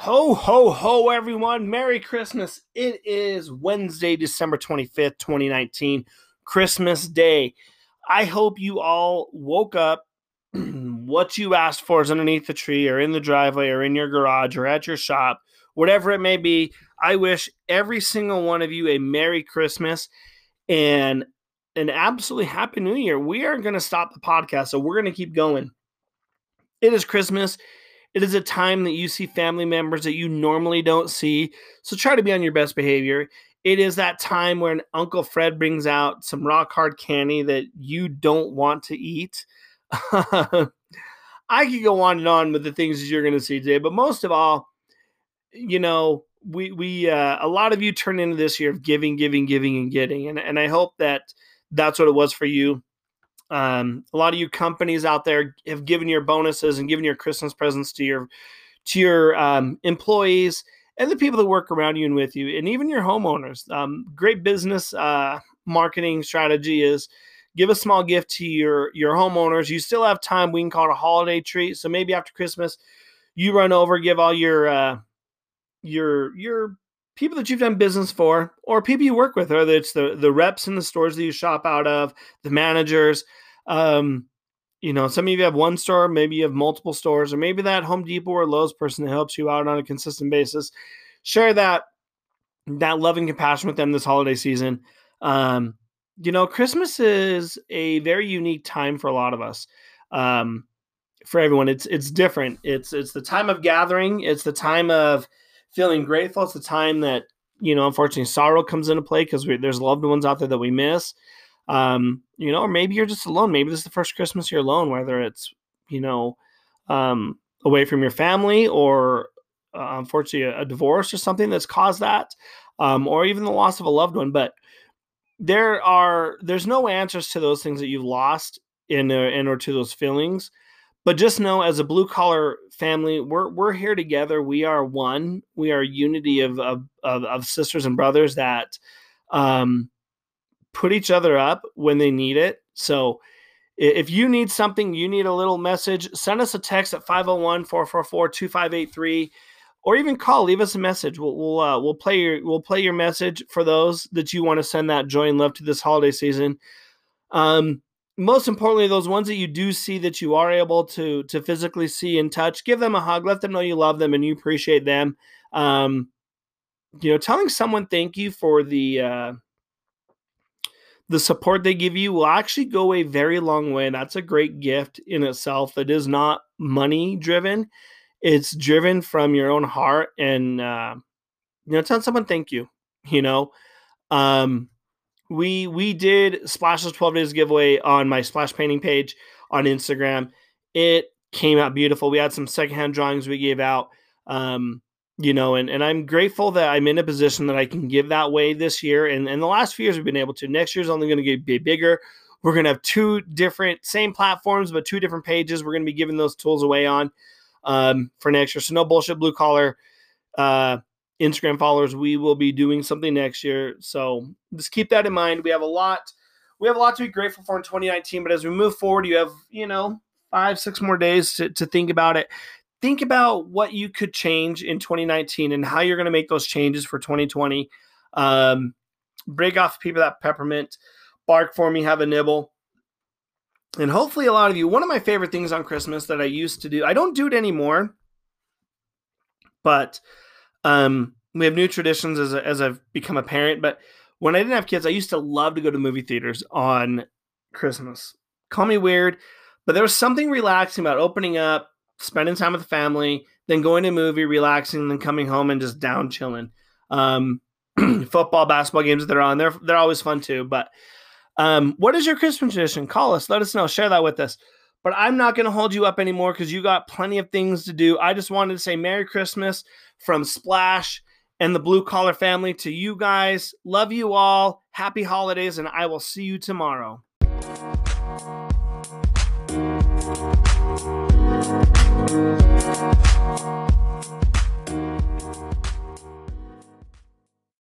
Ho, ho, ho, everyone. Merry Christmas. It is Wednesday, December 25th, 2019, Christmas Day. I hope you all woke up. what you asked for is underneath the tree or in the driveway or in your garage or at your shop, whatever it may be. I wish every single one of you a Merry Christmas and an absolutely Happy New Year. We are going to stop the podcast, so we're going to keep going. It is Christmas. It is a time that you see family members that you normally don't see. So try to be on your best behavior. It is that time when Uncle Fred brings out some rock hard candy that you don't want to eat. I could go on and on with the things that you're going to see today, but most of all, you know, we we uh, a lot of you turn into this year of giving, giving, giving, and getting, and and I hope that that's what it was for you. Um, a lot of you companies out there have given your bonuses and given your Christmas presents to your to your um, employees and the people that work around you and with you, and even your homeowners. Um, great business uh, marketing strategy is give a small gift to your your homeowners. You still have time. We can call it a holiday treat. So maybe after Christmas, you run over, give all your uh, your your people that you've done business for or people you work with, whether it's the the reps in the stores that you shop out of, the managers. Um, you know, some of you have one store, maybe you have multiple stores, or maybe that Home Depot or Lowe's person that helps you out on a consistent basis. Share that that love and compassion with them this holiday season. Um, you know, Christmas is a very unique time for a lot of us. Um, for everyone, it's it's different. It's it's the time of gathering. It's the time of feeling grateful. It's the time that you know, unfortunately, sorrow comes into play because there's loved ones out there that we miss. Um, you know, or maybe you're just alone. Maybe this is the first Christmas you're alone, whether it's you know, um, away from your family or uh, unfortunately a, a, divorce or something that's caused that, um, or even the loss of a loved one. But there are there's no answers to those things that you've lost in, uh, in or to those feelings. But just know, as a blue collar family, we're we're here together. We are one. We are unity of of, of, of sisters and brothers that um, put each other up when they need it. So if you need something, you need a little message, send us a text at 501 444 2583 or even call leave us a message we'll we'll, uh, we'll play your we'll play your message for those that you want to send that joy and love to this holiday season um most importantly, those ones that you do see that you are able to to physically see and touch, give them a hug. Let them know you love them and you appreciate them. Um, you know, telling someone thank you for the uh, the support they give you will actually go a very long way. That's a great gift in itself. That is not money driven; it's driven from your own heart. And uh, you know, tell someone thank you. You know, um, we we did splashes 12 days giveaway on my splash painting page on instagram. It came out beautiful. We had some secondhand drawings we gave out um you know and, and i'm grateful that i'm in a position that i can give that way this year. And, and the last few years we've been able to. Next year's only going to be bigger. We're going to have two different same platforms but two different pages we're going to be giving those tools away on um, for next year. So no bullshit blue collar uh, Instagram followers, we will be doing something next year. So just keep that in mind. We have a lot, we have a lot to be grateful for in 2019. But as we move forward, you have, you know, five, six more days to, to think about it. Think about what you could change in 2019 and how you're going to make those changes for 2020. Um, break off people that peppermint, bark for me, have a nibble. And hopefully, a lot of you, one of my favorite things on Christmas that I used to do, I don't do it anymore, but um, we have new traditions as, as I've become a parent, but when I didn't have kids, I used to love to go to movie theaters on Christmas. Call me weird, but there was something relaxing about opening up, spending time with the family, then going to a movie, relaxing, then coming home and just down chilling. Um, football, basketball games that are on, they're they're always fun too. But um, what is your Christmas tradition? Call us, let us know, share that with us. But I'm not going to hold you up anymore because you got plenty of things to do. I just wanted to say Merry Christmas from Splash and the Blue Collar family to you guys. Love you all. Happy holidays, and I will see you tomorrow.